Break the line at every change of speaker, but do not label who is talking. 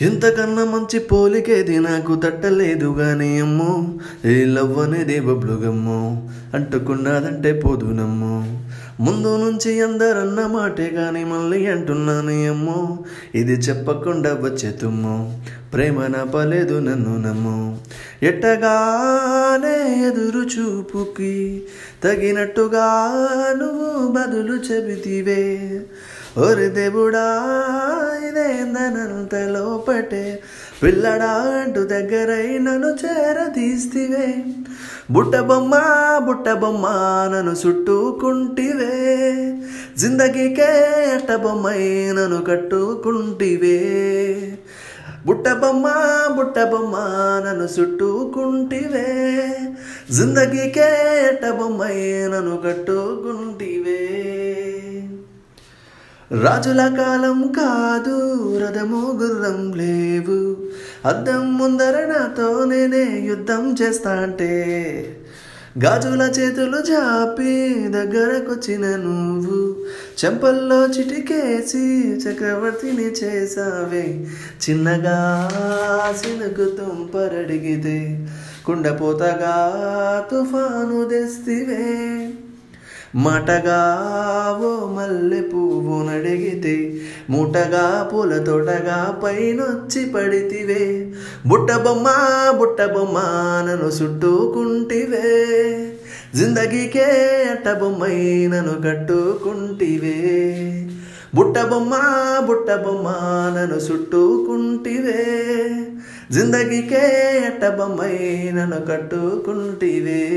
ఇంతకన్నా మంచి పోలికేది నాకు తట్టలేదు గాని అమ్మో ఏ లవ్ అనేది బబ్లుగమ్మో అంటుకున్నదంటే పోదునమ్మో. ముందు నుంచి అందరన్న మాటే కానీ మళ్ళీ అంటున్నానే అమ్మో ఇది చెప్పకుండా వచ్చే తుమ్మో ప్రేమ నాపలేదు నన్ను నమ్మో. ఎట్టగానే ఎదురు చూపుకి తగినట్టుగా నువ్వు బదులు చెబితివే. ఒరి దేవుడా ఇదేందనంత లోపటే. పిల్లడా అంటూ దగ్గరై నన్ను చేరదీస్తివే. బుట్ట బొమ్మ బుట్ట బొమ్మ నన్ను చుట్టుకుంటివే. జిందగీకే అట్ట బొమ్మై నన్ను కట్టుకుంటివే. బుట్ట బొమ్మ బుట్ట బొమ్మ నన్ను చుట్టుకుంటివే. జిందగీకే అట్ట బొమ్మై నన్ను కట్టుకుంటివే. రాజుల కాలం కాదు రథము గుర్రం లేవు. అద్దం ముందర నాతో నేనే యుద్ధం చేస్తా అంటే గాజుల చేతులు జాపి దగ్గరకొచ్చిన నువ్వు. చెంపల్లో చిటికేసి చక్రవర్తిని చేసావే చిన్నగా సినుగు తుంపరడిగితే కుండపోతగా తుఫాను తెస్తివే. మాటగా ఓ మల్లె పువ్వు నడిగితే మూటగా పూల తోటగా పైనొచ్చి పడితివే. బుట్ట బొమ్మ బుట్ట బొమ్మ నన్ను చుట్టుకుంటివే. జిందగీకే అట్ట బొమ్మై నన్ను కట్టుకుంటివే. బుట్ట బొమ్మ బుట్ట బొమ్మ నన్ను చుట్టుకుంటివే. జిందగీకే అట్ట బొమ్మై నన్ను కట్టుకుంటివే.